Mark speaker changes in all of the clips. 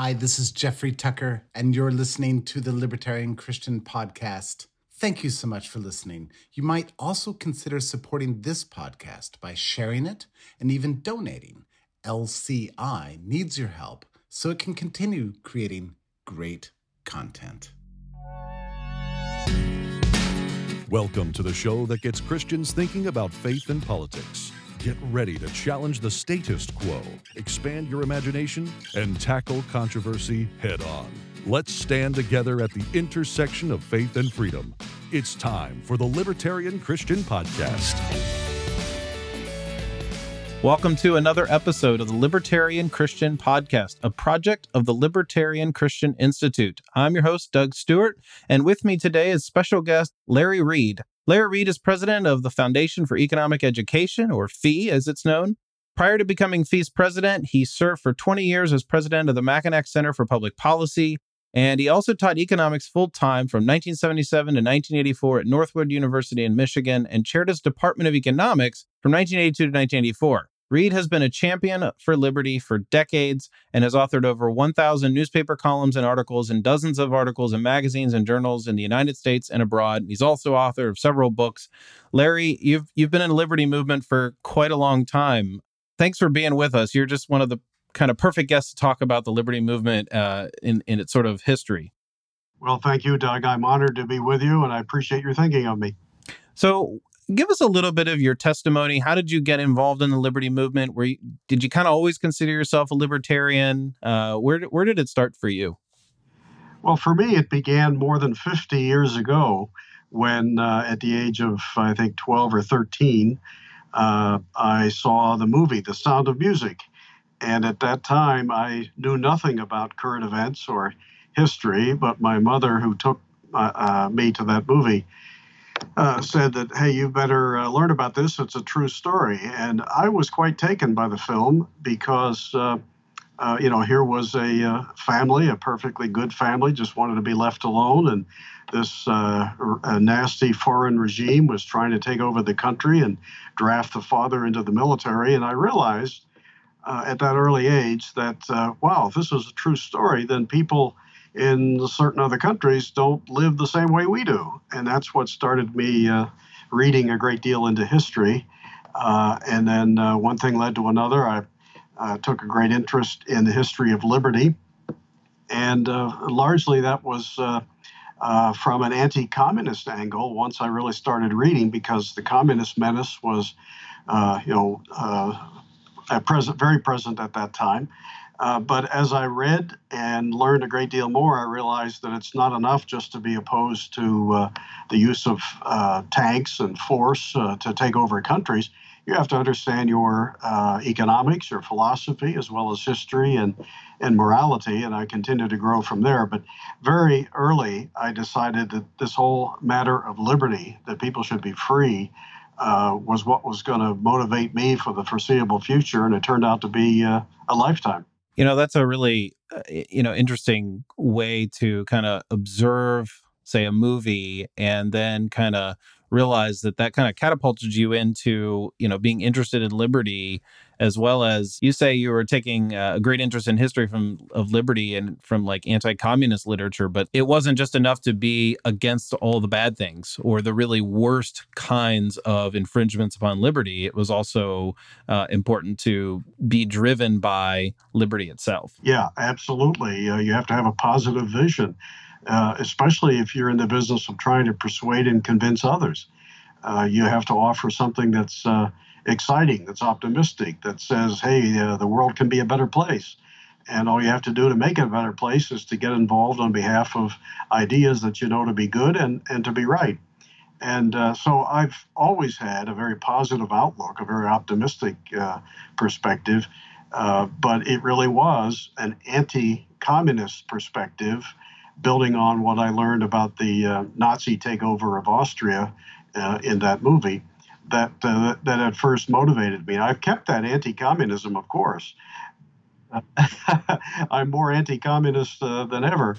Speaker 1: Hi, this is Jeffrey Tucker, and you're listening to the Libertarian Christian Podcast. Thank you so much for listening. You might also consider supporting this podcast by sharing it and even donating. LCI needs your help so it can continue creating great content.
Speaker 2: Welcome to the show that gets Christians thinking about faith and politics. Get ready to challenge the status quo, expand your imagination, and tackle controversy head on. Let's stand together at the intersection of faith and freedom. It's time for the Libertarian Christian Podcast.
Speaker 3: Welcome to another episode of the Libertarian Christian Podcast, a project of the Libertarian Christian Institute. I'm your host, Doug Stewart, and with me today is special guest Larry Reed. Larry Reed is president of the Foundation for Economic Education, or FEE as it's known. Prior to becoming FEE's president, he served for 20 years as president of the Mackinac Center for Public Policy, and he also taught economics full time from 1977 to 1984 at Northwood University in Michigan and chaired his Department of Economics from 1982 to 1984. Reed has been a champion for liberty for decades and has authored over 1,000 newspaper columns and articles and dozens of articles in magazines and journals in the United States and abroad. He's also author of several books. Larry, you've you've been in the liberty movement for quite a long time. Thanks for being with us. You're just one of the kind of perfect guests to talk about the liberty movement uh, in in its sort of history.
Speaker 4: Well, thank you, Doug. I'm honored to be with you, and I appreciate your thinking of me.
Speaker 3: So, give us a little bit of your testimony. How did you get involved in the liberty movement? Were you, did you kind of always consider yourself a libertarian? Uh, where where did it start for you?
Speaker 4: Well, for me, it began more than 50 years ago when, uh, at the age of I think 12 or 13, uh, I saw the movie The Sound of Music, and at that time I knew nothing about current events or history. But my mother, who took uh, uh, me to that movie, uh, said that, hey, you better uh, learn about this. It's a true story. And I was quite taken by the film because, uh, uh you know, here was a uh, family, a perfectly good family, just wanted to be left alone. And this uh, nasty foreign regime was trying to take over the country and draft the father into the military. And I realized at that early age that, wow, if this is a true story, then people in certain other countries don't live the same way we do. And that's what started me uh, reading a great deal into history. Uh, and then uh, one thing led to another. I uh, took a great interest in the history of liberty. And uh, largely that was uh, from an anti communist angle once I really started reading because the communist menace was, you know, present, very present at that time. Uh, but as I read and learned a great deal more, I realized that it's not enough just to be opposed to uh, the use of uh, tanks and force uh, to take over countries. You have to understand your uh, economics, your philosophy, as well as history and, and morality. And I continued to grow from there. But very early, I decided that this whole matter of liberty, that people should be free, was what was going to motivate me for the foreseeable future. And it turned out to be a lifetime.
Speaker 3: You know, that's a really, uh, you know, interesting way to kind of observe, say, a movie and then kind of realize that that kind of catapulted you into, you know, being interested in liberty as well as you say you were taking uh, a great interest in history from of liberty and from like anti-communist literature but it wasn't just enough to be against all the bad things or the really worst kinds of infringements upon liberty. It was also uh, important to be driven by liberty itself.
Speaker 4: Yeah absolutely. Uh, you have to have a positive vision uh, especially if you're in the business of trying to persuade and convince others. Uh, you have to offer something that's uh, exciting, that's optimistic, that says, hey, uh, the world can be a better place. And all you have to do to make it a better place is to get involved on behalf of ideas that you know to be good and, and to be right. And uh, so I've always had a very positive outlook, a very optimistic uh, perspective. Uh, but it really was an anti communist perspective, building on what I learned about the uh, Nazi takeover of Austria uh, in that movie that uh, that had first motivated me. I've kept that anti-communism, of course. I'm more anti-communist uh, than ever,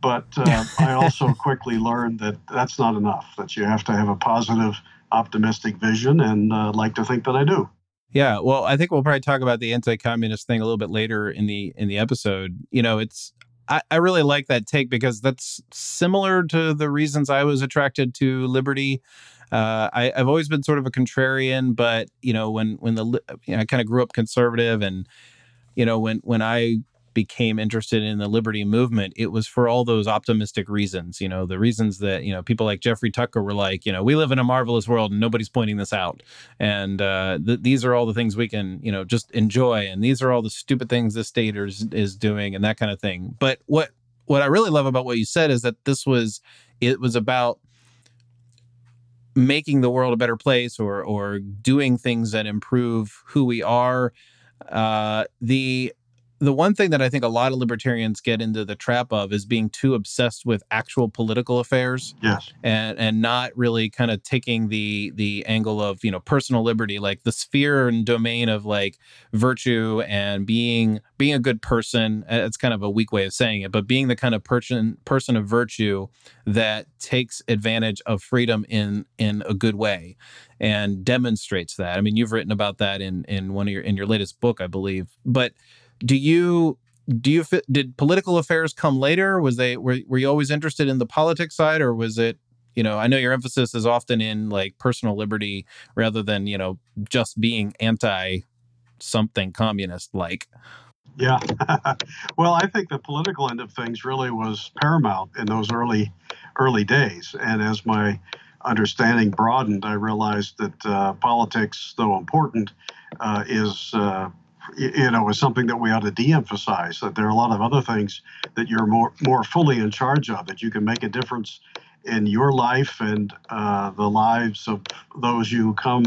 Speaker 4: but uh, I also quickly learned that that's not enough. That you have to have a positive, optimistic vision, and uh, like to think that I do.
Speaker 3: Yeah, well, I think we'll probably talk about the anti-communist thing a little bit later in the in the episode. You know, it's I, I really like that take because that's similar to the reasons I was attracted to liberty. Uh, I, have always been sort of a contrarian, but you know, when when the you know, I kind of grew up conservative, and you know, when when I became interested in the liberty movement, it was for all those optimistic reasons. You know, the reasons that you know people like Jeffrey Tucker were like, you know, we live in a marvelous world and nobody's pointing this out, and uh, th- these are all the things we can you know just enjoy, and these are all the stupid things the state is is doing, and that kind of thing. But what what I really love about what you said is that this was it was about making the world a better place or or doing things that improve who we are uh, the the one thing that I think a lot of libertarians get into the trap of is being too obsessed with actual political affairs.
Speaker 4: Yes.
Speaker 3: And and not really kind of taking the the angle of, you know, personal liberty, like the sphere and domain of like virtue and being being a good person. It's kind of a weak way of saying it, but being the kind of person person of virtue that takes advantage of freedom in in a good way and demonstrates that. I mean, you've written about that in in one of your in your latest book, I believe. But do you do you did political affairs come later? Was they were, were you always interested in the politics side or was it you know i know your emphasis is often in like personal liberty rather than you know just being anti something communist like
Speaker 4: yeah. Well i think the political end of things really was paramount in those early early days. And as my understanding broadened i realized that uh, politics though important uh, is uh, you know, is something that we ought to de-emphasize. That there are a lot of other things that you're more more fully in charge of. That you can make a difference in your life and uh, the lives of those you come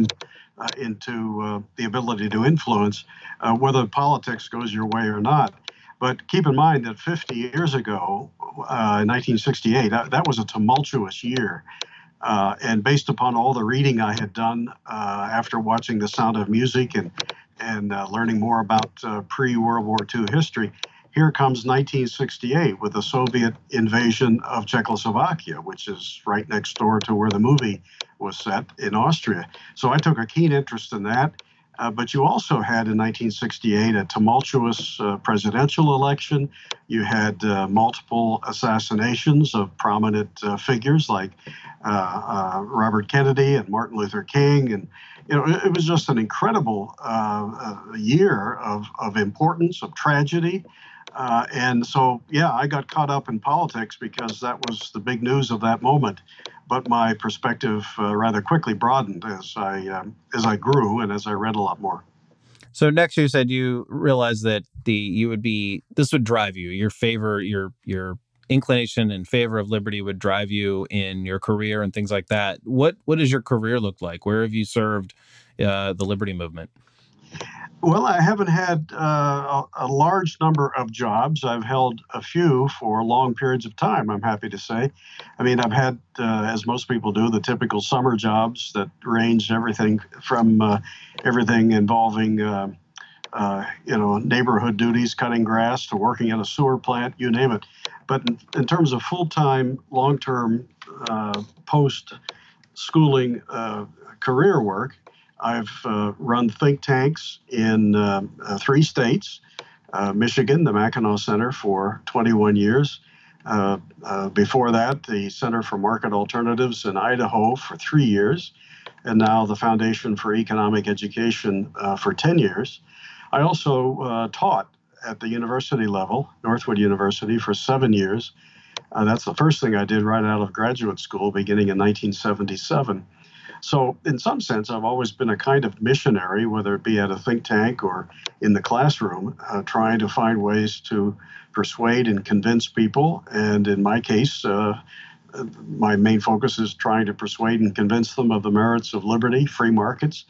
Speaker 4: uh, into uh, the ability to influence, uh, whether politics goes your way or not. But keep in mind that 50 years ago, uh, 1968, that, that was a tumultuous year. Uh, and based upon all the reading I had done uh, after watching The Sound of Music and and uh, learning more about uh, pre World War II history, here comes 1968 with the Soviet invasion of Czechoslovakia, which is right next door to where the movie was set in Austria. So I took a keen interest in that. Uh, but you also had in 1968 a tumultuous uh, presidential election. You had uh, multiple assassinations of prominent uh, figures like uh, Robert Kennedy and Martin Luther King. And you know, it, it was just an incredible year of, of importance, of tragedy. And so, yeah, I got caught up in politics because that was the big news of that moment but my perspective uh, rather quickly broadened as I um, as I grew and as I read a lot more.
Speaker 3: So next, you said you realized that the you would be this would drive you your favor your your inclination in favor of liberty would drive you in your career and things like that. What what does your career look like? Where have you served uh, the liberty movement?
Speaker 4: Well, I haven't had uh, a, large number of jobs. I've held a few for long periods of time, I'm happy to say. I mean, I've had, uh, as most people do, the typical summer jobs that range everything from uh, everything involving, uh, uh, you know, neighborhood duties, cutting grass, to working at a sewer plant, you name it. But in, in terms of full time, long term, uh, post schooling career work, I've uh, run think tanks in uh, uh, three states uh, Michigan, the Mackinac Center, for 21 years. Uh, uh, before that, the Center for Market Alternatives in Idaho for three years, and now the Foundation for Economic Education for 10 years. I also taught at the university level, Northwood University, for seven years. that's the first thing I did right out of graduate school, beginning in 1977. So, in some sense, I've always been a kind of missionary, whether it be at a think tank or in the classroom, uh, trying to find ways to persuade and convince people. And in my case, uh, my main focus is trying to persuade and convince them of the merits of liberty, free markets,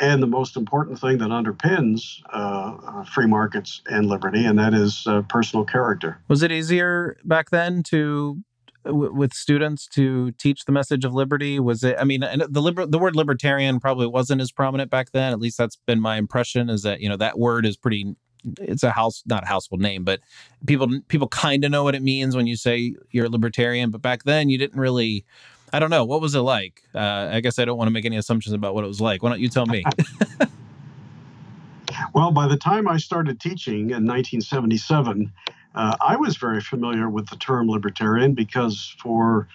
Speaker 4: and the most important thing that underpins uh, free markets and liberty, and that is uh, personal character.
Speaker 3: Was it easier back then to w- with students to teach the message of liberty? Was it? I mean, the liber- the word libertarian probably wasn't as prominent back then. At least that's been my impression. Is that you know that word is pretty. It's a house, not a household name, but people people kind of know what it means when you say you're a libertarian. But back then, you didn't really. I don't know. What was it like? Uh, I guess I don't want to make any assumptions about what it was like. Why don't you tell me?
Speaker 4: Well, by the time I started teaching in 1977, uh, I was very familiar with the term libertarian because for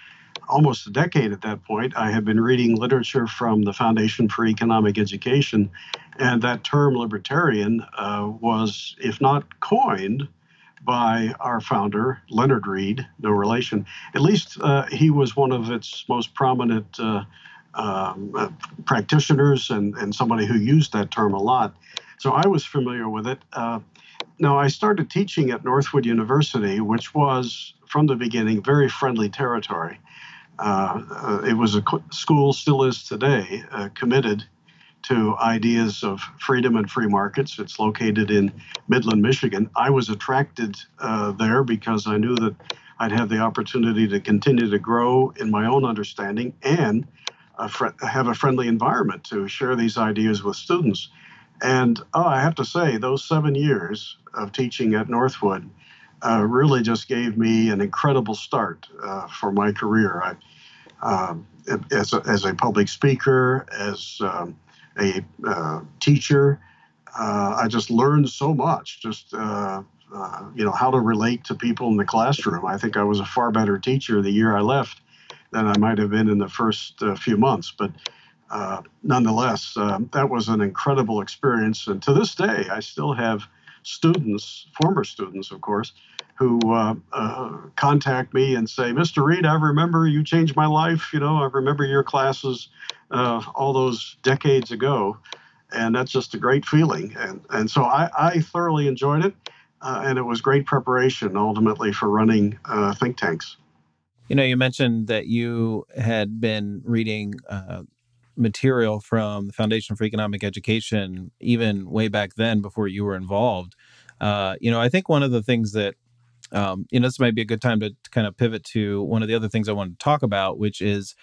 Speaker 4: almost a decade at that point, I had been reading literature from the Foundation for Economic Education, and that term libertarian uh, was, if not coined, by our founder, Leonard Read, no relation. At least uh, he was one of its most prominent uh, um, uh, practitioners and, and somebody who used that term a lot. So I was familiar with it. Now, I started teaching at Northwood University, which was from the beginning very friendly territory. Uh, uh, it was a school, still is today, uh, committed to ideas of freedom and free markets. It's located in Midland, Michigan. I was attracted uh, there because I knew that I'd have the opportunity to continue to grow in my own understanding and fr- have a friendly environment to share these ideas with students. And oh, I have to say, those seven years of teaching at Northwood uh, really just gave me an incredible start uh, for my career. I, um, as, a, as a public speaker, as um, a uh, teacher, uh, I just learned so much. Just uh, uh, you know how to relate to people in the classroom. I think I was a far better teacher the year I left than I might have been in the first few months. But nonetheless, that was an incredible experience. And to this day, I still have students, former students, of course, who uh, uh, contact me and say, Mr. Reed, I remember you changed my life. You know, I remember your classes uh, all those decades ago. And that's just a great feeling. And, and so I, I thoroughly enjoyed it. Uh, and it was great preparation ultimately for running uh, think tanks.
Speaker 3: You know, you mentioned that you had been reading uh, material from the Foundation for Economic Education even way back then before you were involved. Uh, you know, I think one of the things that um, you know this might be a good time to, to kind of pivot to one of the other things I wanted to talk about, which is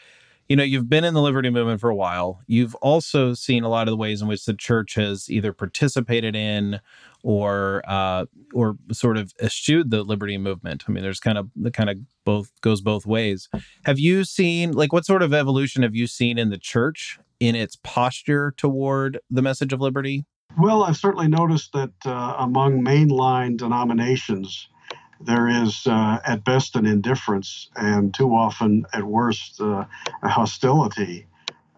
Speaker 3: you know you've been in the liberty movement for a while. You've also seen a lot of the ways in which the church has either participated in or uh, or sort of eschewed the liberty movement. I mean there's kind of the kind of both goes both ways. Have you seen like what sort of evolution have you seen in the church in its posture toward the message of liberty?
Speaker 4: Well i've certainly noticed that uh, among mainline denominations there is uh, at best an indifference and too often at worst uh, a hostility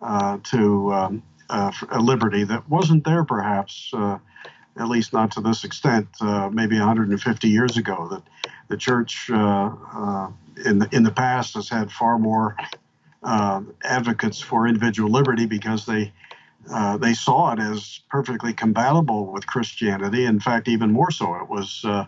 Speaker 4: uh, to um, uh, liberty that wasn't there perhaps uh, at least not to this extent uh, maybe 150 years ago that the church in the, in the past has had far more advocates for individual liberty because they uh, they saw it as perfectly compatible with Christianity. In fact, even more so, it was uh,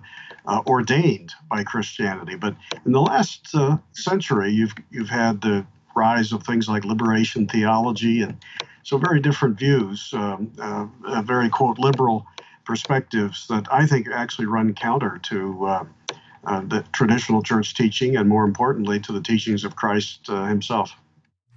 Speaker 4: uh, ordained by Christianity. But in the last uh, century, you've you've had the rise of things like liberation theology, and so very different views, um, uh, very quote liberal perspectives that I think actually run counter to. the traditional church teaching, and more importantly, to the teachings of Christ himself.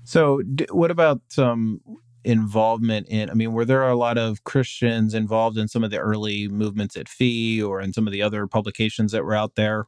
Speaker 3: So, what about um, involvement in i mean were there a lot of christians involved in some of the early movements at fee or in some of the other publications that were out there?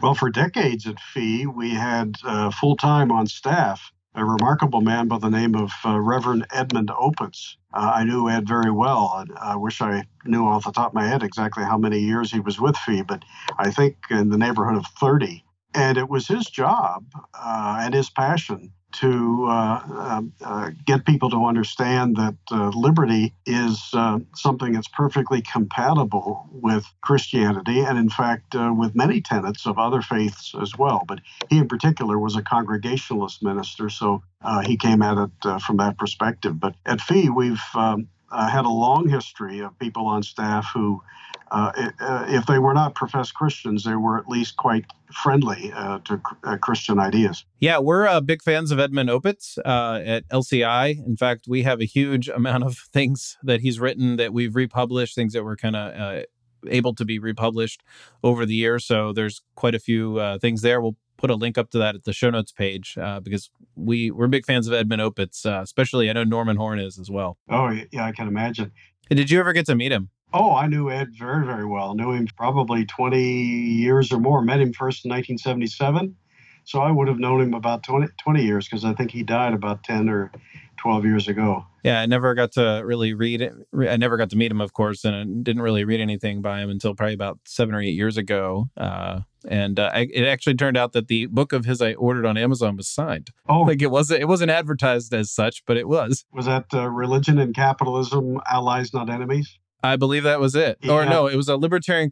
Speaker 4: Well for decades at fee we had uh, full-time on staff a remarkable man by the name of uh, reverend edmund opitz. Uh, i knew ed very well i wish i knew off the top of my head exactly how many years he was with fee but i think in the neighborhood of 30 and it was his job uh, and his passion to uh, um, uh, get people to understand that uh, liberty is uh, something that's perfectly compatible with Christianity and, in fact, uh, with many tenets of other faiths as well. But he, in particular, was a Congregationalist minister, so uh, he came at it from that perspective. But at Fee, we've um, had a long history of people on staff who uh, uh, if they were not professed Christians, they were at least quite friendly uh, to uh, Christian ideas.
Speaker 3: Yeah, we're uh, big fans of Edmund Opitz uh, at LCI. In fact, we have a huge amount of things that he's written that we've republished, things that were kind of able to be republished over the years. So there's quite a few things there. We'll put a link up to that at the show notes page because we we're big fans of Edmund Opitz, especially I know Norman Horn is as well.
Speaker 4: Oh yeah, I can imagine.
Speaker 3: And did you ever get to meet him?
Speaker 4: Oh, I knew Ed very, very well. Knew him probably 20 years or more. Met him first in 1977. So I would have known him about 20, 20 years because I think he died about 10 or 12 years ago.
Speaker 3: Yeah, I never got to really read it. I never got to meet him, of course, and I didn't really read anything by him until probably about seven or eight years ago. Uh, and uh, I, it actually turned out that the book of his I ordered on Amazon was signed.
Speaker 4: Oh,
Speaker 3: Like it wasn't. It wasn't advertised as such, but it was.
Speaker 4: was that uh, religion and capitalism, allies not enemies?
Speaker 3: I believe that was it. Or no, it was a libertarian,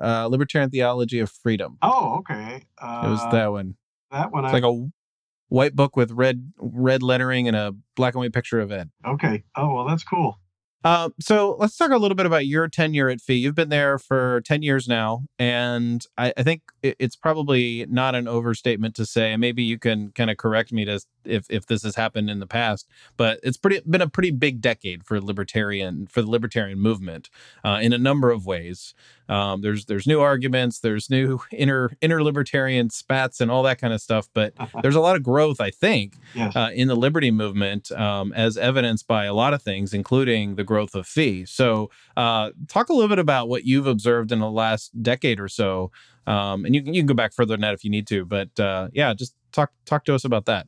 Speaker 3: uh, libertarian theology of freedom.
Speaker 4: Oh, okay. Uh,
Speaker 3: It was that one.
Speaker 4: that one.
Speaker 3: It's
Speaker 4: I,
Speaker 3: like a white book with red red lettering and a black and white picture of Ed.
Speaker 4: okay. Oh, well, that's cool.
Speaker 3: Um, so let's talk a little bit about your tenure at Fee. You've been there for 10 years now, and I, I think it- it's probably not an overstatement to say, and maybe you can kind of correct me to if, if this has happened in the past, but it's pretty been a pretty big decade for libertarian for the libertarian movement uh, in a number of ways. Um, there's there's new arguments, there's new inner inner libertarian spats and all that kind of stuff, but there's a lot of growth, I think,
Speaker 4: Yes.
Speaker 3: uh, in the liberty movement, um, as evidenced by a lot of things, including the growth of fee. So, uh, talk a little bit about what you've observed in the last decade or so, um, and you can you can go back further than that if you need to. But uh, yeah, just talk talk to us about that.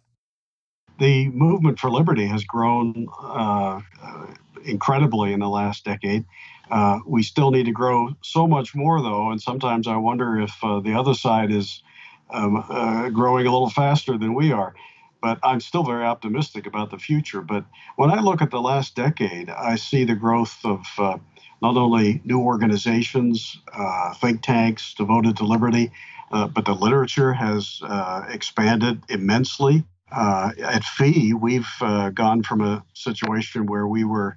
Speaker 4: the movement for liberty has grown uh, uh, incredibly in the last decade. Uh, we still need to grow so much more, though, and sometimes I wonder if uh, the other side is um, uh, growing a little faster than we are. But I'm still very optimistic about the future. But when I look at the last decade, I see the growth of uh, not only new organizations, uh, think tanks devoted to liberty, but the literature has expanded immensely at Fee, we've gone from a situation where we were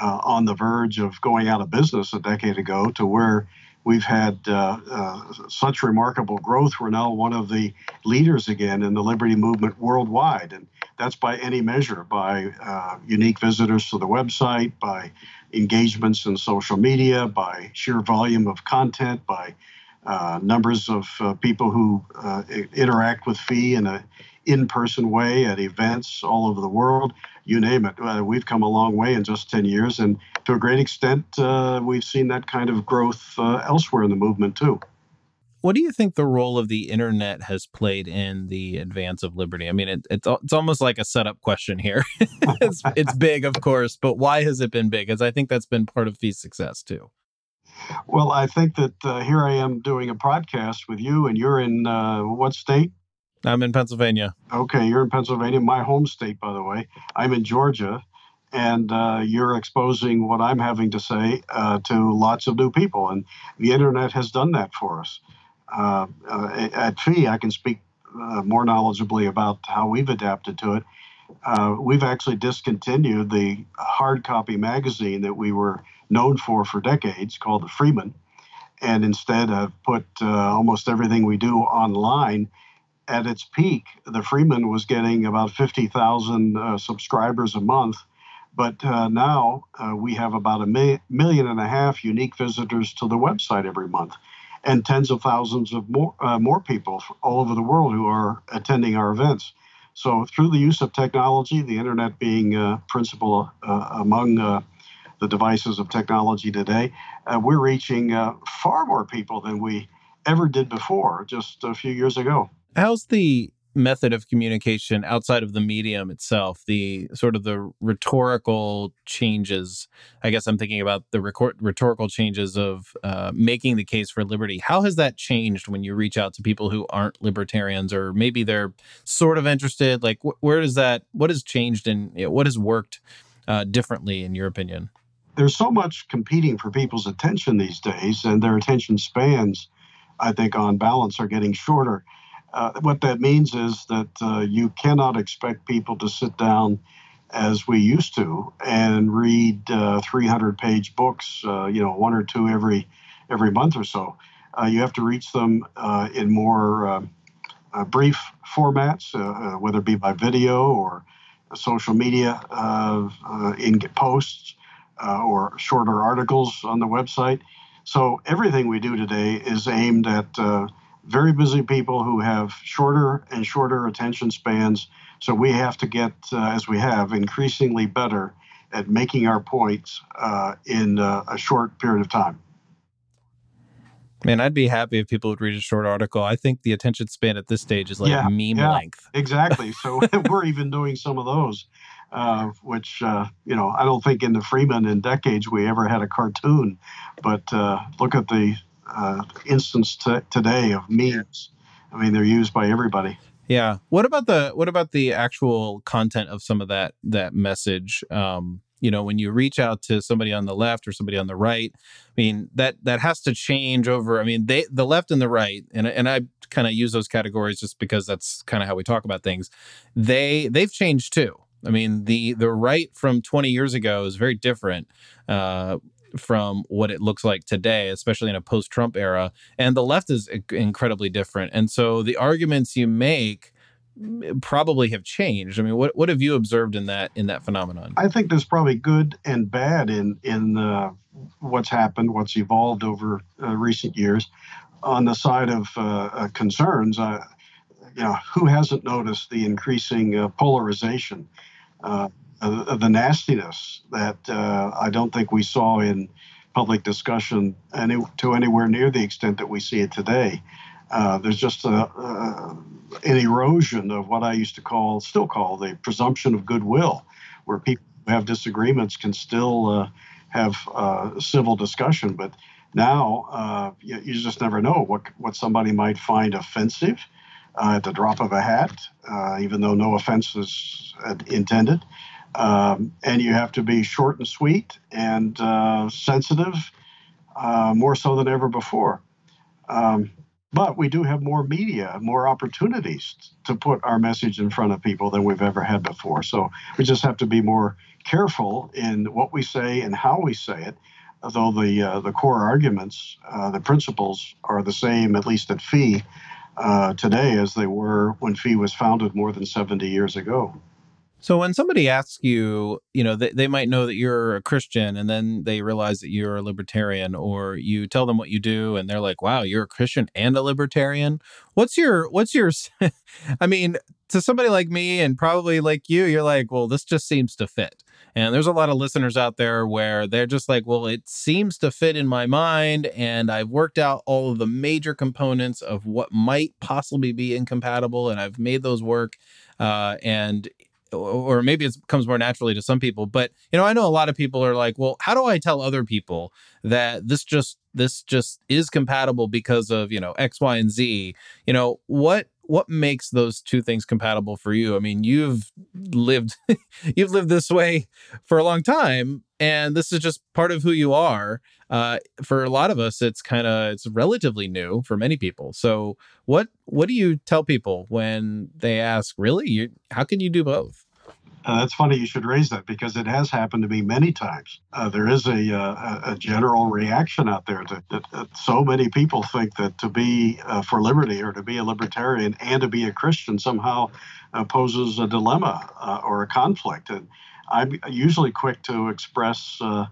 Speaker 4: uh, on the verge of going out of business a decade ago to where we've had uh, uh, such remarkable growth. We're now one of the leaders again in the liberty movement worldwide. And that's by any measure by uh, unique visitors to the website, by engagements in social media, by sheer volume of content, by uh, numbers of uh, people who uh, interact with Fee in a in-person way at events all over the world. You name it. Uh, we've come a long way in just 10 years, and to a great extent, uh, we've seen that kind of growth elsewhere in the movement too.
Speaker 3: What do you think the role of the internet has played in the advance of liberty? I mean, it, it's it's almost like a setup question here. it's it's big, of course, but why has it been big? Because I think that's been part of Fee's success too.
Speaker 4: Well, I think that uh, here I am doing a podcast with you, and you're in uh, what state?
Speaker 3: I'm in Pennsylvania.
Speaker 4: Okay, you're in Pennsylvania, my home state, by the way. I'm in Georgia, and uh, you're exposing what I'm having to say uh, to lots of new people, and the internet has done that for us. Uh, uh, at Fee, I can speak uh, more knowledgeably about how we've adapted to it. Uh, we've actually discontinued the hard copy magazine that we were known for for decades, called the Freeman, and instead have put uh, almost everything we do online at its peak, the Freeman was getting about 50,000 uh, subscribers a month. But uh, now uh, we have about a mi- million and a half unique visitors to the website every month, and tens of thousands of more, uh, more people all over the world who are attending our events. So, through the use of technology, the internet being uh, principal among the devices of technology today, uh, we're reaching uh, far more people than we ever did before just a few years ago.
Speaker 3: How's the method of communication outside of the medium itself, the sort of the rhetorical changes? I guess I'm thinking about the rhetorical changes of uh, making the case for liberty. How has that changed when you reach out to people who aren't libertarians, or maybe they're sort of interested? Like, wh- where does that? What has changed, and you know, what has worked uh, differently, in your opinion?
Speaker 4: There's so much competing for people's attention these days, and their attention spans, I think, on balance, are getting shorter. Uh, what that means is that uh, you cannot expect people to sit down as we used to and read uh, 300 page books, uh, you know, one or two every every month or so. Uh, you have to reach them uh, in more uh, uh, brief formats, uh, uh, whether it be by video or social media uh, uh, in posts uh, or shorter articles on the website. So everything we do today is aimed at uh, very busy people who have shorter and shorter attention spans. So we have to get, uh, as we have, increasingly better at making our points uh, in uh, a short period of time.
Speaker 3: Man, I'd be happy if people would read a short article. I think the attention span at this stage is like
Speaker 4: Yeah,
Speaker 3: meme
Speaker 4: yeah.
Speaker 3: length.
Speaker 4: Exactly. So we're even doing some of those. Uh, which uh, you know I don't think in the Freeman in decades we ever had a cartoon, but uh, look at the uh, instance t- today of memes. I mean, they're used by everybody.
Speaker 3: Yeah. What about the what about the actual content of some of that that message? Um, you know, when you reach out to somebody on the left or somebody on the right, I mean that that has to change over. I mean, they the left and the right, and and I kind of use those categories just because that's kind of how we talk about things. They they've changed too. I mean, the the right from 20 years ago is very different uh, from what it looks like today, especially in a post-Trump era, and the left is incredibly different. And so the arguments you make probably have changed. I mean, what what have you observed in that in that phenomenon?
Speaker 4: I think there's probably good and bad in in uh, what's happened, what's evolved over uh, recent years. On the side of uh, uh concerns, uh, you know, who hasn't noticed the increasing uh, polarization, the nastiness that I don't think we saw in public discussion any, to anywhere near the extent that we see it today. Uh, there's just a, uh, an erosion of what I used to call, still call, the presumption of goodwill, where people who have disagreements can still uh, have uh, civil discussion. But now uh, you, you, just never know what, what somebody might find offensive at the drop of a hat, even though no offense is intended. Um, and you have to be short and sweet and sensitive, more so than ever before. Um, but we do have more media, more opportunities to put our message in front of people than we've ever had before. So we just have to be more careful in what we say and how we say it. Though the uh, the core arguments, uh, the principles are the same, at least at FEE uh, today, as they were when FEE was founded more than 70 years ago.
Speaker 3: So when somebody asks you, you know, they, they might know that you're a Christian and then they realize that you're a libertarian or you tell them what you do and they're like, "Wow, you're a Christian and a libertarian." What's your what's your I mean, to somebody like me and probably like you, you're like, "Well, this just seems to fit." And there's a lot of listeners out there where they're just like, well, it seems to fit in my mind. And I've worked out all of the major components of what might possibly be incompatible. And I've made those work. Uh, and or maybe it comes more naturally to some people but you know i know a lot of people are like well how do i tell other people that this just this just is compatible because of you know x y and z you know what what makes those two things compatible for you? I mean you've lived you've lived this way for a long time and this is just part of who you are. Uh, for a lot of us it's kind of it's relatively new for many people. So what what do you tell people when they ask really? You how can you do both
Speaker 4: uh, that's funny you should raise that because it has happened to me many times. Uh, there is a, uh, a, general reaction out there that, that, that, so many people think that to be uh, for liberty or to be a libertarian and to be a Christian somehow poses a dilemma uh, or a conflict. And I'm usually quick to express, you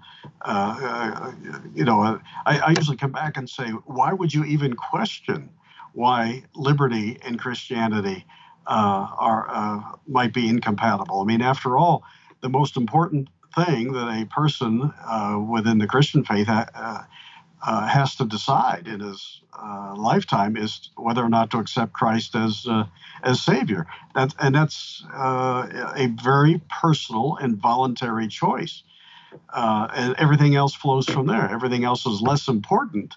Speaker 4: know, I, I, usually come back and say, why would you even question why liberty and Christianity are uh, might be incompatible? I mean, after all, the most important thing that a person uh, within the Christian faith ha- uh, has to decide in his uh, lifetime is whether or not to accept Christ as uh, as Savior. That, and that's uh, a very personal and voluntary choice. Uh, and everything else flows from there. Everything else is less important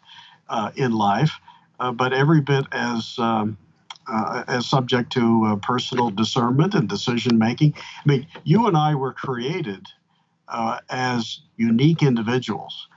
Speaker 4: uh, in life, but every bit as um, as subject to personal discernment and decision making. I mean, you and I were created as unique individuals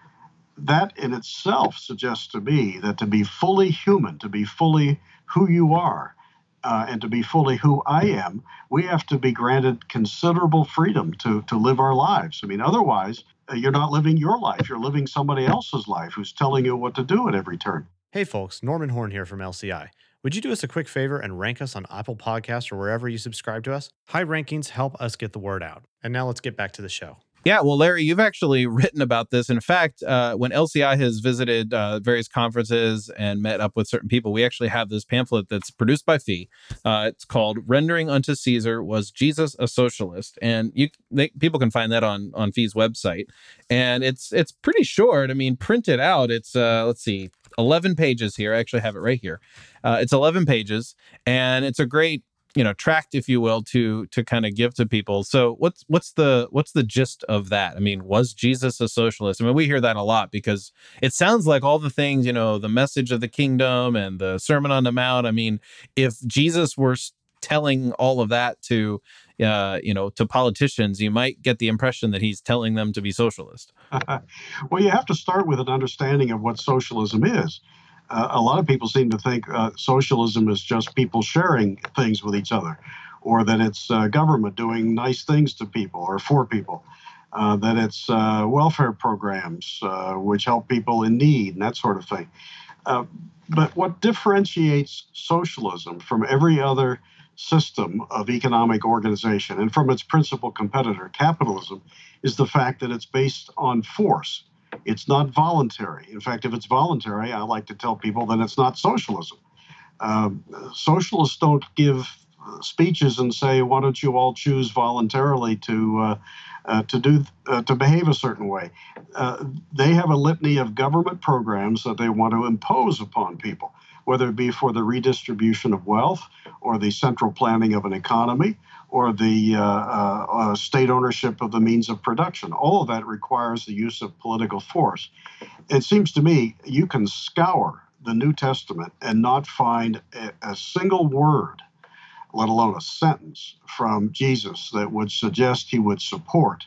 Speaker 4: that in itself suggests to me that to be fully human, to be fully who you are, uh, and to be fully who I am, we have to be granted considerable freedom to, to live our lives. I mean, otherwise, uh, you're not living your life. You're living somebody else's life who's telling you what to do at every turn.
Speaker 5: Hey, folks, Norman Horn here from LCI. Would you do us a quick favor and rank us on Apple Podcasts or wherever you subscribe to us? High rankings help us get the word out. And now let's get back to the show.
Speaker 3: Yeah, well, Larry, you've actually written about this. In fact, uh, when LCI has visited uh, various conferences and met up with certain people, we actually have this pamphlet that's produced by FEE. Uh, it's called "Rendering Unto Caesar: Was Jesus a Socialist?" And you they, people can find that on on FEE's website. And it's it's pretty short. I mean, printed out, it's uh, let's see, eleven pages here. I actually have it right here. Uh, it's eleven pages, and it's a great you know tract if you will to to kind of give to people. So what's what's the what's the gist of that? I mean was jesus a socialist? I mean we hear that a lot because it sounds like all the things you know the message of the kingdom and the sermon on the mount. I mean if jesus were telling all of that to uh, you know to politicians you might get the impression that he's telling them to be socialist.
Speaker 4: Well you have to start with an understanding of what socialism is uh, a lot of people seem to think uh, socialism is just people sharing things with each other, or that it's uh, government doing nice things to people or for people, uh, that it's uh, welfare programs uh, which help people in need and that sort of thing. but what differentiates socialism from every other system of economic organization and from its principal competitor, capitalism, is the fact that it's based on force it's not voluntary. In fact, if it's voluntary, I like to tell people that it's not socialism. Um, socialists don't give speeches and say, "Why don't you all choose voluntarily to uh, uh, to do uh, to behave a certain way?" Uh, they have a litany of government programs that they want to impose upon people, whether it be for the redistribution of wealth or the central planning of an economy or the uh, uh, uh, state ownership of the means of production. All of that requires the use of political force. It seems to me you can scour the New Testament and not find a, a single word, let alone a sentence, from Jesus that would suggest he would support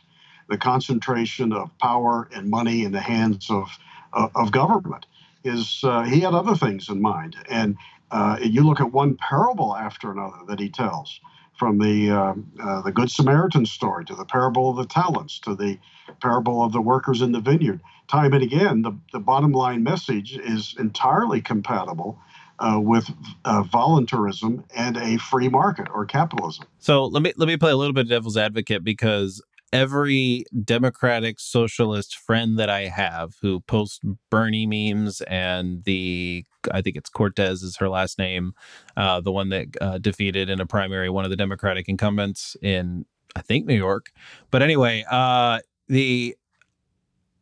Speaker 4: the concentration of power and money in the hands of, uh, of government. Is uh, he had other things in mind, and uh, you look at one parable after another that he tells from the uh, uh, the Good Samaritan story to the parable of the talents to the parable of the workers in the vineyard. Time and again, the, the bottom line message is entirely compatible uh, with uh, voluntarism and a free market or capitalism.
Speaker 3: So let me let me play a little bit of devil's advocate because every democratic socialist friend that I have who posts Bernie memes and the I think it's Cortez is her last name, uh, the one that uh, defeated in a primary one of the Democratic incumbents in I think New York. But anyway, uh, the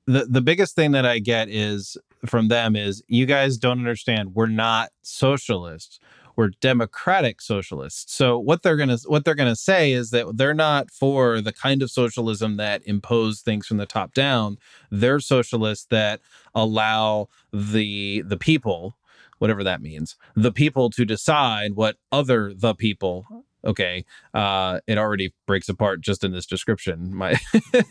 Speaker 3: the the biggest thing that I get is from them is you guys don't understand. We're not socialists were democratic socialists. So what they're gonna what they're gonna say is that they're not for the kind of socialism that impose things from the top down. They're socialists that allow the the people, whatever that means, the people to decide what other the people okay uh it already breaks apart just in this description my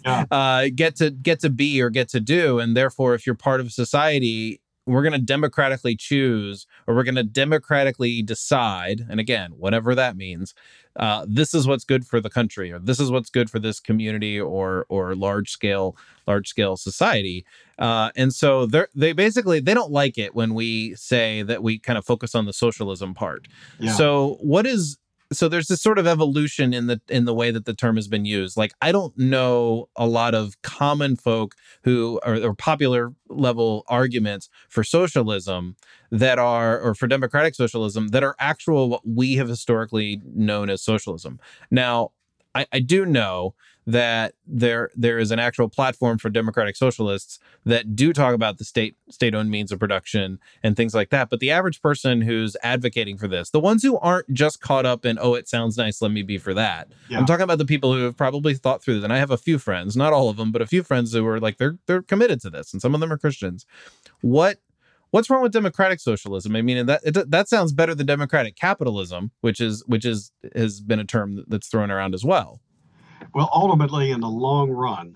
Speaker 3: yeah. uh get to get to be or get to do and therefore if you're part of society we're going to democratically choose or we're going to democratically decide and again whatever that means uh, this is what's good for the country or this is what's good for this community or or large scale large scale society uh, and so they they basically they don't like it when we say that we kind of focus on the socialism part yeah. so what is so there's this sort of evolution in the in the way that the term has been used. Like i don't know a lot of common folk who are or popular level arguments for socialism that are or for democratic socialism that are actual what we have historically known as socialism. Now I, I do know that there there is an actual platform for democratic socialists that do talk about the state state owned means of production and things like that but the average person who's advocating for this the ones who aren't just caught up in oh it sounds nice let me be for that yeah. i'm talking about the people who have probably thought through this and i have a few friends not all of them but a few friends who are like they're they're committed to this and some of them are christians what what's wrong with democratic socialism? I mean, that it, that sounds better than democratic capitalism, which is which is has been a term that's thrown around as well.
Speaker 4: Well, ultimately, in the long run,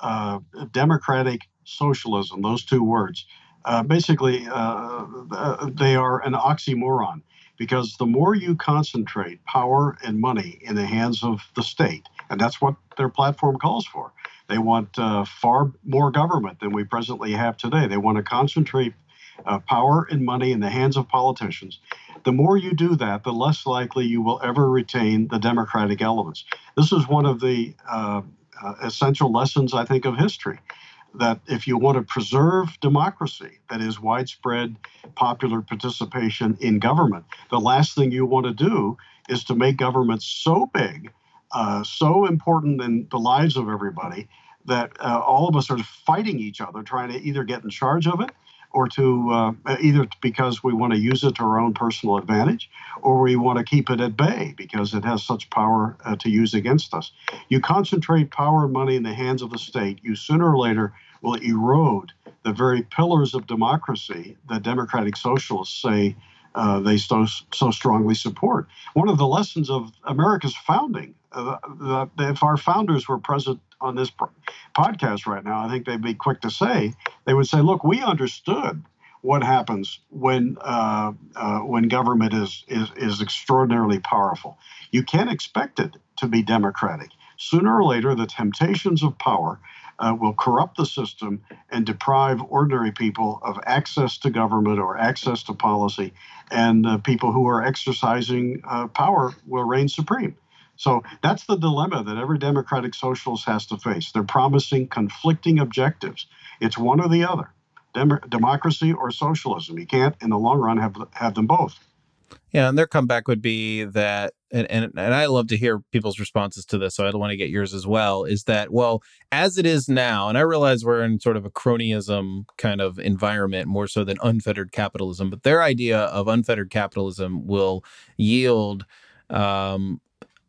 Speaker 4: uh, democratic socialism, those two words, uh, basically, uh, uh, they are an oxymoron because the more you concentrate power and money in the hands of the state, and that's what their platform calls for. They want uh, far more government than we presently have today. They want to concentrate uh, power and money in the hands of politicians, the more you do that, the less likely you will ever retain the democratic elements. This is one of the uh, uh, essential lessons, I think, of history. That if you want to preserve democracy, that is widespread popular participation in government, the last thing you want to do is to make government so big, uh, so important in the lives of everybody, that uh, all of us are fighting each other, trying to either get in charge of it or to uh, either because we want to use it to our own personal advantage or we want to keep it at bay because it has such power uh, to use against us. You concentrate power and money in the hands of the state, you sooner or later will erode the very pillars of democracy that democratic socialists say uh, they so, so strongly support. One of the lessons of America's founding, uh, if our founders were present on this podcast right now, I think they'd be quick to say, they would say, look, we understood what happens when uh, uh, when government is, is is extraordinarily powerful. You can't expect it to be democratic. Sooner or later, the temptations of power uh, will corrupt the system and deprive ordinary people of access to government or access to policy, and uh, people who are exercising uh, power will reign supreme. So that's the dilemma that every democratic socialist has to face. They're promising conflicting objectives. It's one or the other, Dem- democracy or socialism. You can't, in the long run, have have them both.
Speaker 3: Yeah, and their comeback would be that, and, and and I love to hear people's responses to this, so I don't want to get yours as well. Is that well, as it is now, and I realize we're in sort of a cronyism kind of environment more so than unfettered capitalism, but their idea of unfettered capitalism will yield um,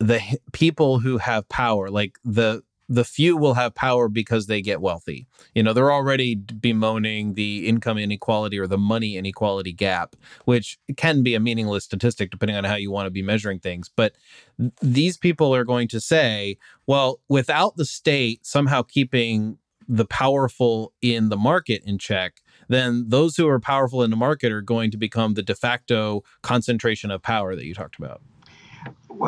Speaker 3: the people who have power, like the the few will have power because they get wealthy. You know, they're already bemoaning the income inequality or the money inequality gap, which can be a meaningless statistic depending on how you want to be measuring things. But these people are going to say, well, without the state somehow keeping the powerful in the market in check, then those who are powerful in the market are going to become the de facto concentration of power that you talked about.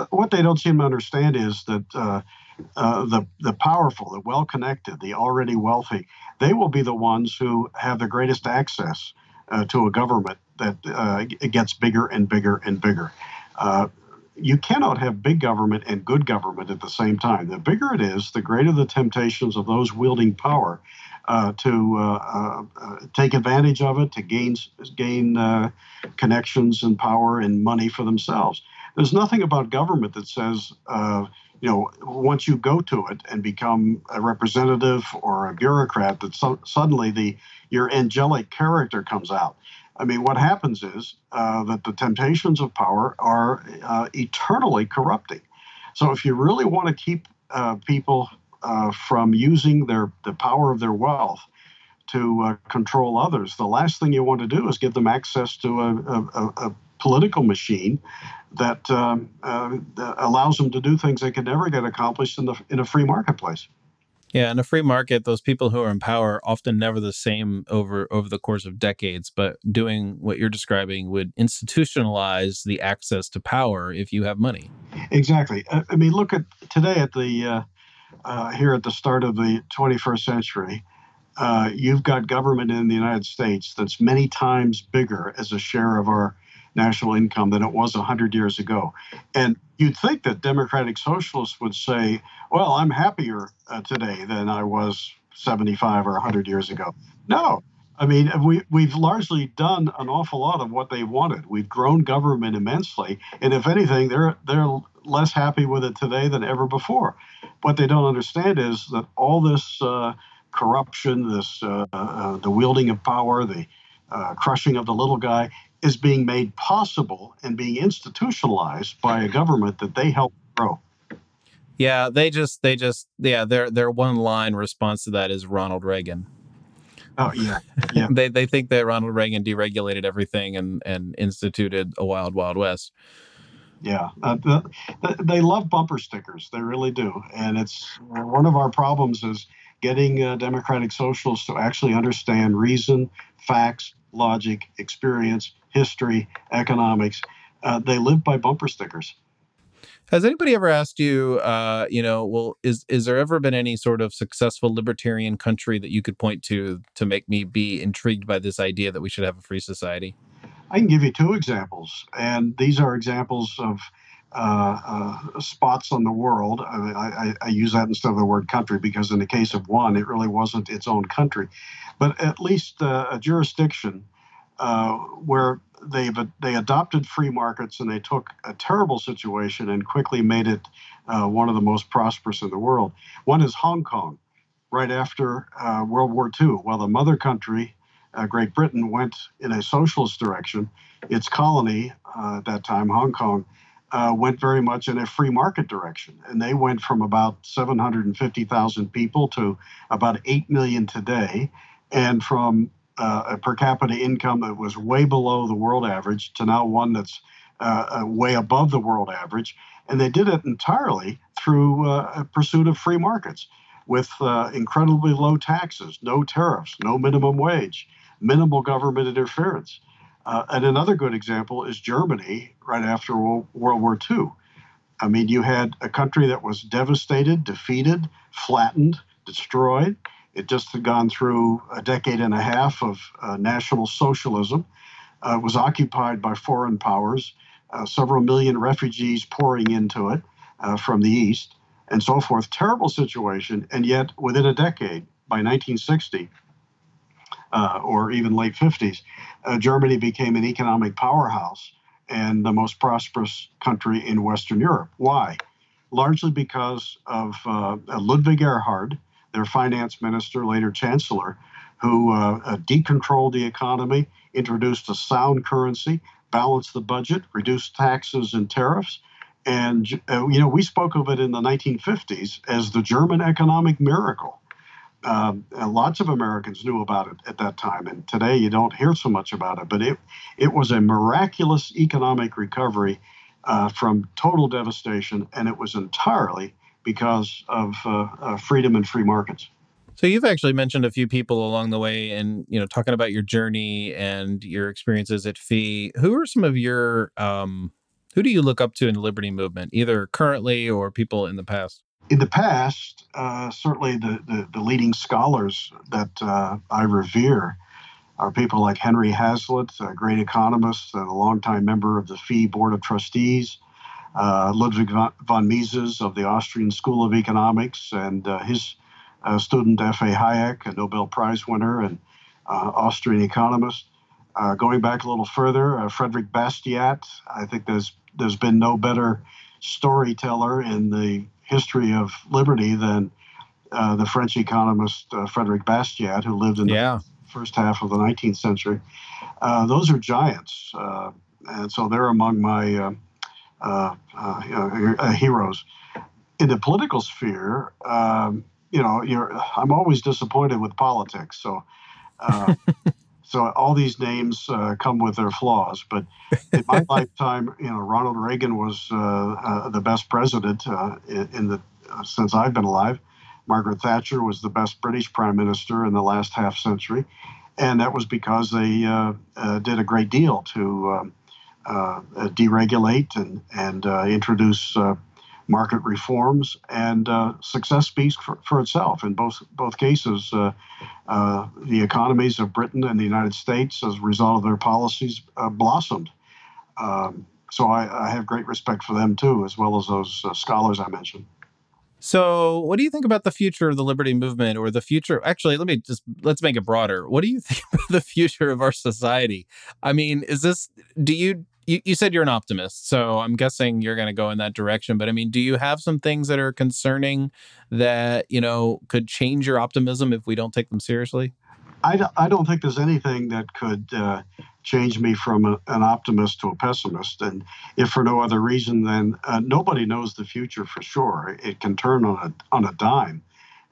Speaker 4: What they don't seem to understand is that. Uh, uh, the the powerful, the well connected, the already wealthy, they will be the ones who have the greatest access uh, to a government that uh, gets bigger and bigger and bigger. Uh, you cannot have big government and good government at the same time. The bigger it is, the greater the temptations of those wielding power uh, to uh, uh, take advantage of it, to gain gain uh, connections and power and money for themselves. There's nothing about government that says you know, once you go to it and become a representative or a bureaucrat, that so, suddenly the your angelic character comes out. I mean, what happens is uh, that the temptations of power are uh, eternally corrupting. So, if you really want to keep uh, people uh, from using their the power of their wealth to uh, control others, the last thing you want to do is give them access to a, a, a political machine that, um, uh, allows them to do things they could never get accomplished in the in a free marketplace.
Speaker 3: Yeah, in a free market, those people who are in power often never the same over over the course of decades. But doing what you're describing would institutionalize the access to power if you have money.
Speaker 4: Exactly. I mean, look at today at the uh, uh, here at the start of the 21st century. Uh, you've got government in the United States that's many times bigger as a share of our national income than it was 100 years ago. And you'd think that democratic socialists would say, well, I'm happier uh, today than I was 75 or 100 years ago. No. I mean, we, we've largely done an awful lot of what they wanted. We've grown government immensely. And if anything, they're, they're less happy with it today than ever before. What they don't understand is that all this uh, corruption, this uh, uh the wielding of power, the uh, crushing of the little guy is being made possible and being institutionalized by a government that they help grow.
Speaker 3: Yeah, they just they just yeah, their their one line response to that is Ronald Reagan.
Speaker 4: Oh yeah, yeah.
Speaker 3: they they think that Ronald Reagan deregulated everything and and instituted a wild wild west.
Speaker 4: Yeah, uh, the, the, they love bumper stickers. They really do, and it's one of our problems is getting uh, democratic socialists to actually understand reason, facts, logic, experience, history, economics. Uh, they live by bumper stickers.
Speaker 3: Has anybody ever asked you, uh, you know, well, is is there ever been any sort of successful libertarian country that you could point to to make me be intrigued by this idea that we should have a free society?
Speaker 4: I can give you two examples, and these are examples of uh, uh, spots on the world. I, I, I, use that instead of the word country because in the case of one, it really wasn't its own country, but at least uh, a jurisdiction uh, where they they adopted free markets and they took a terrible situation and quickly made it uh, one of the most prosperous in the world. One is Hong Kong, right after uh, World War II, while the mother country uh, Great Britain went in a socialist direction, its colony uh, at that time, Hong Kong, uh, went very much in a free market direction. And they went from about 750,000 people to about 8 million today. And from uh, a per capita income that was way below the world average to now one that's uh, uh way above the world average. And they did it entirely through uh, a pursuit of free markets with uh, incredibly low taxes, no tariffs, no minimum wage, minimal government interference. And another good example is Germany right after World War II. I mean, you had a country that was devastated, defeated, flattened, destroyed. It just had gone through a decade and a half of uh, national socialism. Uh, was occupied by foreign powers, uh, several million refugees pouring into it uh, from the east, and so forth. Terrible situation. And yet, within a decade, by 1960, uh, or even late 50s, uh, Germany became an economic powerhouse and the most prosperous country in Western Europe. Why? Largely because of Ludwig Erhard, their finance minister, later chancellor, who uh, uh, decontrolled the economy, introduced a sound currency, balanced the budget, reduced taxes and tariffs. And, uh, you know, we spoke of it in the 1950s as the German economic miracle. Um, lots of Americans knew about it at that time, and today you don't hear so much about it. But it it was a miraculous economic recovery uh, from total devastation, and it was entirely because of uh, uh, freedom and free markets.
Speaker 3: So you've actually mentioned a few people along the way, and you know, talking about your journey and your experiences at FEE. Who are some of your um, who do you look up to in the liberty movement, either currently or people in the past?
Speaker 4: in the past, uh, certainly the, the, the, leading scholars that uh, I revere are people like Henry Hazlitt, a great economist and a longtime member of the FEE Board of Trustees, Ludwig von Mises of the Austrian School of Economics, and uh, his uh, student F.A. Hayek, a Nobel Prize winner and uh, Austrian economist. going back a little further, Frederick Bastiat, I think there's there's been no better storyteller in the history of liberty than uh, the French economist uh, Frederick Bastiat, who lived in yeah. the first half of the 19th century. Uh, those are giants, uh, and so they're among my uh, heroes. In the political sphere, um, you know, I'm always disappointed with politics. So So all these names uh, come with their flaws. But in my lifetime, you know, Ronald Reagan was uh, uh, the best president uh, in, in, the uh, since I've been alive. Margaret Thatcher was the best British prime minister in the last half century, and that was because they uh, did a great deal to um, deregulate and and introduce market reforms, and uh, success speaks for, for, itself. In both both cases, uh, uh, the economies of Britain and the United States, as a result of their policies, uh, blossomed. Um, so I, I, have great respect for them too, as well as those uh, scholars I mentioned.
Speaker 3: So, what do you think about the future of the liberty movement, or the future? Actually, let me just let's make it broader. What do you think about the future of our society? I mean, is this? Do you you, you said you're an optimist, so I'm guessing you're going to go in that direction. But I mean, do you have some things that are concerning that you know could change your optimism if we don't take them seriously?
Speaker 4: I don't think there's anything that could uh, change me from a, an optimist to a pessimist. And if for no other reason than uh, nobody knows the future for sure, it can turn on a on a dime.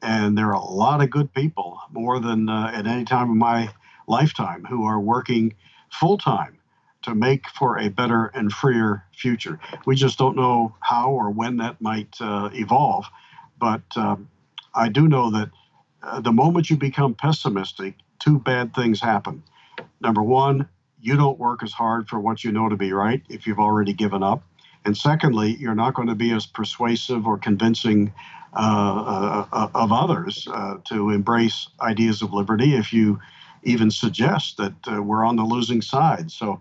Speaker 4: And there are a lot of good people, more than uh, at any time in my lifetime, who are working full time to make for a better and freer future. We just don't know how or when that might uh, evolve. But um, I do know that uh, the moment you become pessimistic, two bad things happen. Number one, you don't work as hard for what you know to be right if you've already given up. And secondly, you're not going to be as persuasive or convincing uh, uh, uh of others uh, to embrace ideas of liberty if you even suggest that uh, we're on the losing side. So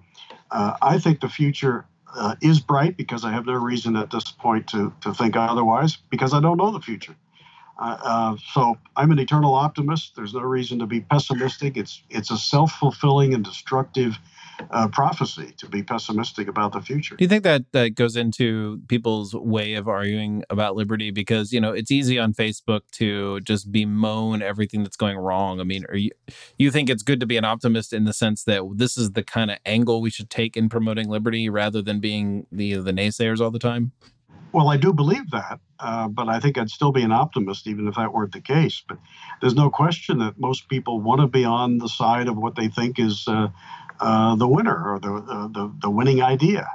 Speaker 4: uh, I think the future uh, is bright because I have no reason at this point to, to think otherwise because I don't know the future. Uh, uh so I'm an eternal optimist. There's no reason to be pessimistic. It's it's a self-fulfilling and destructive uh, prophecy to be pessimistic about the future.
Speaker 3: Do you think that that goes into people's way of arguing about liberty? Because you know it's easy on Facebook to just bemoan everything that's going wrong. I mean, are you you think it's good to be an optimist in the sense that this is the kind of angle we should take in promoting liberty rather than being the the naysayers all the time?
Speaker 4: Well, I do believe that, uh, but I think I'd still be an optimist even if that weren't the case. But there's no question that most people want to be on the side of what they think is uh, uh, the winner or the, the, the winning idea,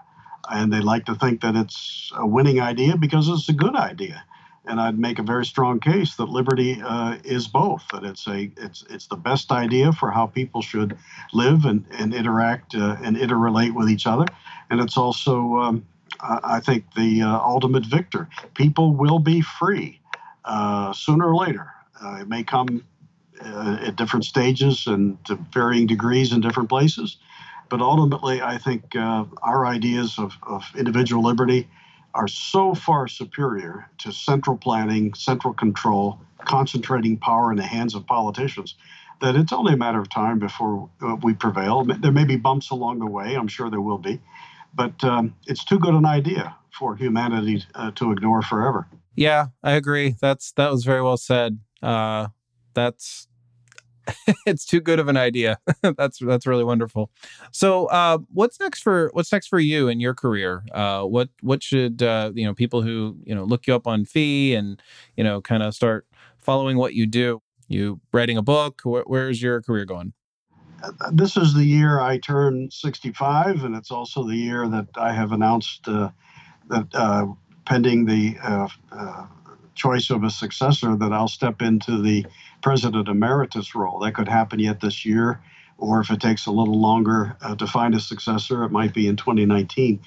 Speaker 4: and they like to think that it's a winning idea because it's a good idea. And I'd make a very strong case that liberty uh, is both. That it's a it's it's the best idea for how people should live and, and interact uh, and interrelate with each other, and it's also um, I think, the uh, ultimate victor. People will be free uh, sooner or later. It may come uh, at different stages and to varying degrees in different places. But ultimately, I think uh, our ideas of, of individual liberty are so far superior to central planning, central control, concentrating power in the hands of politicians that it's only a matter of time before uh, we prevail. There may be bumps along the way, I'm sure there will be, but um, it's too good an idea for humanity uh, to ignore forever.
Speaker 3: Yeah, I agree. That's that was very well said. Uh, that's it's too good of an idea. that's that's really wonderful. So, uh, what's next for what's next for you in your career? Uh, what what should uh, you know people who you know look you up on FEE and you know kind of start following what you do? You writing a book? Wh- where's your career going?
Speaker 4: this is the year I turn 65, and it's also the year that I have announced uh, that uh, pending the uh, uh, choice of a successor, that I'll step into the president emeritus role. That could happen yet this year or if it takes a little longer uh, to find a successor, it might be in 2019.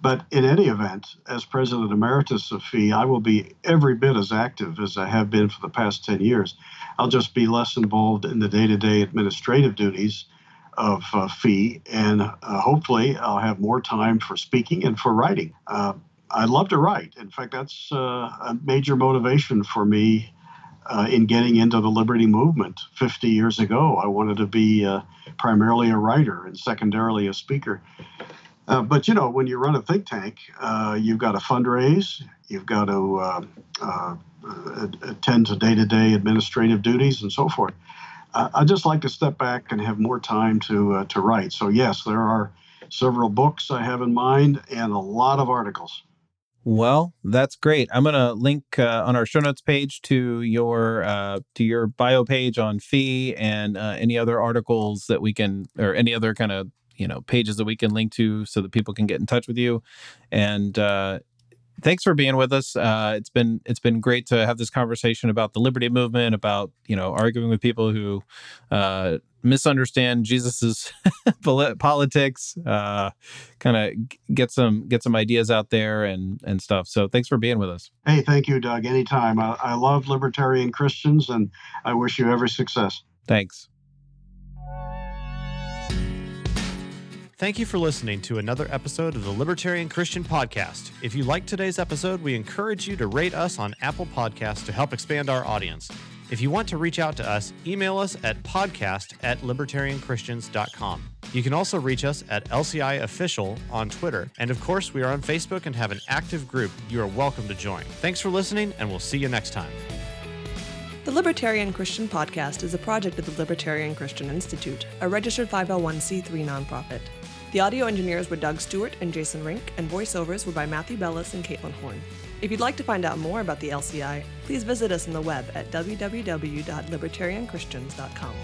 Speaker 4: But in any event, as president emeritus of FEE, I will be every bit as active as I have been for the past 10 years. I'll just be less involved in the day to day administrative duties of uh, FEE, and uh, hopefully, I'll have more time for speaking and for writing. Uh, I love to write. In fact, that's uh, a major motivation for me uh, in getting into the liberty movement 50 years ago. I wanted to be uh, primarily a writer and secondarily a speaker. Uh, but you know, when you run a think tank, uh, you've got to fundraise, you've got to uh, attend to day to day administrative duties and so forth. I just like to step back and have more time to, to write. So, yes, there are several books I have in mind and a lot of articles.
Speaker 3: Well, that's great. I'm going to link uh, on our show notes page to your uh, to your bio page on FEE and uh, any other articles that we can or any other kind of you know pages that we can link to so that people can get in touch with you. And uh, thanks for being with us. Uh, it's been it's been great to have this conversation about the liberty movement, about you know arguing with people who uh, misunderstand Jesus's politics, uh, kind of get some get some ideas out there and and stuff. So thanks for being with us.
Speaker 4: Hey, thank you, Doug. Anytime. I, I love libertarian Christians, and I wish you every success.
Speaker 3: Thanks.
Speaker 5: Thank you for listening to another episode of the Libertarian Christian Podcast. If you liked today's episode, we encourage you to rate us on Apple Podcasts to help expand our audience. If you want to reach out to us, email us at podcast at libertarianchristians.com. You can also reach us at LCI Official on Twitter. And of course, we are on Facebook and have an active group you are welcome to join. Thanks for listening, and we'll see you next time.
Speaker 6: The Libertarian Christian Podcast is a project of the Libertarian Christian Institute, a registered 501c3 nonprofit. The audio engineers were Doug Stewart and Jason Rink, and voiceovers were by Matthew Bellis and Caitlin Horn. If you'd like to find out more about the LCI, please visit us on the web at www.libertarianchristians.com.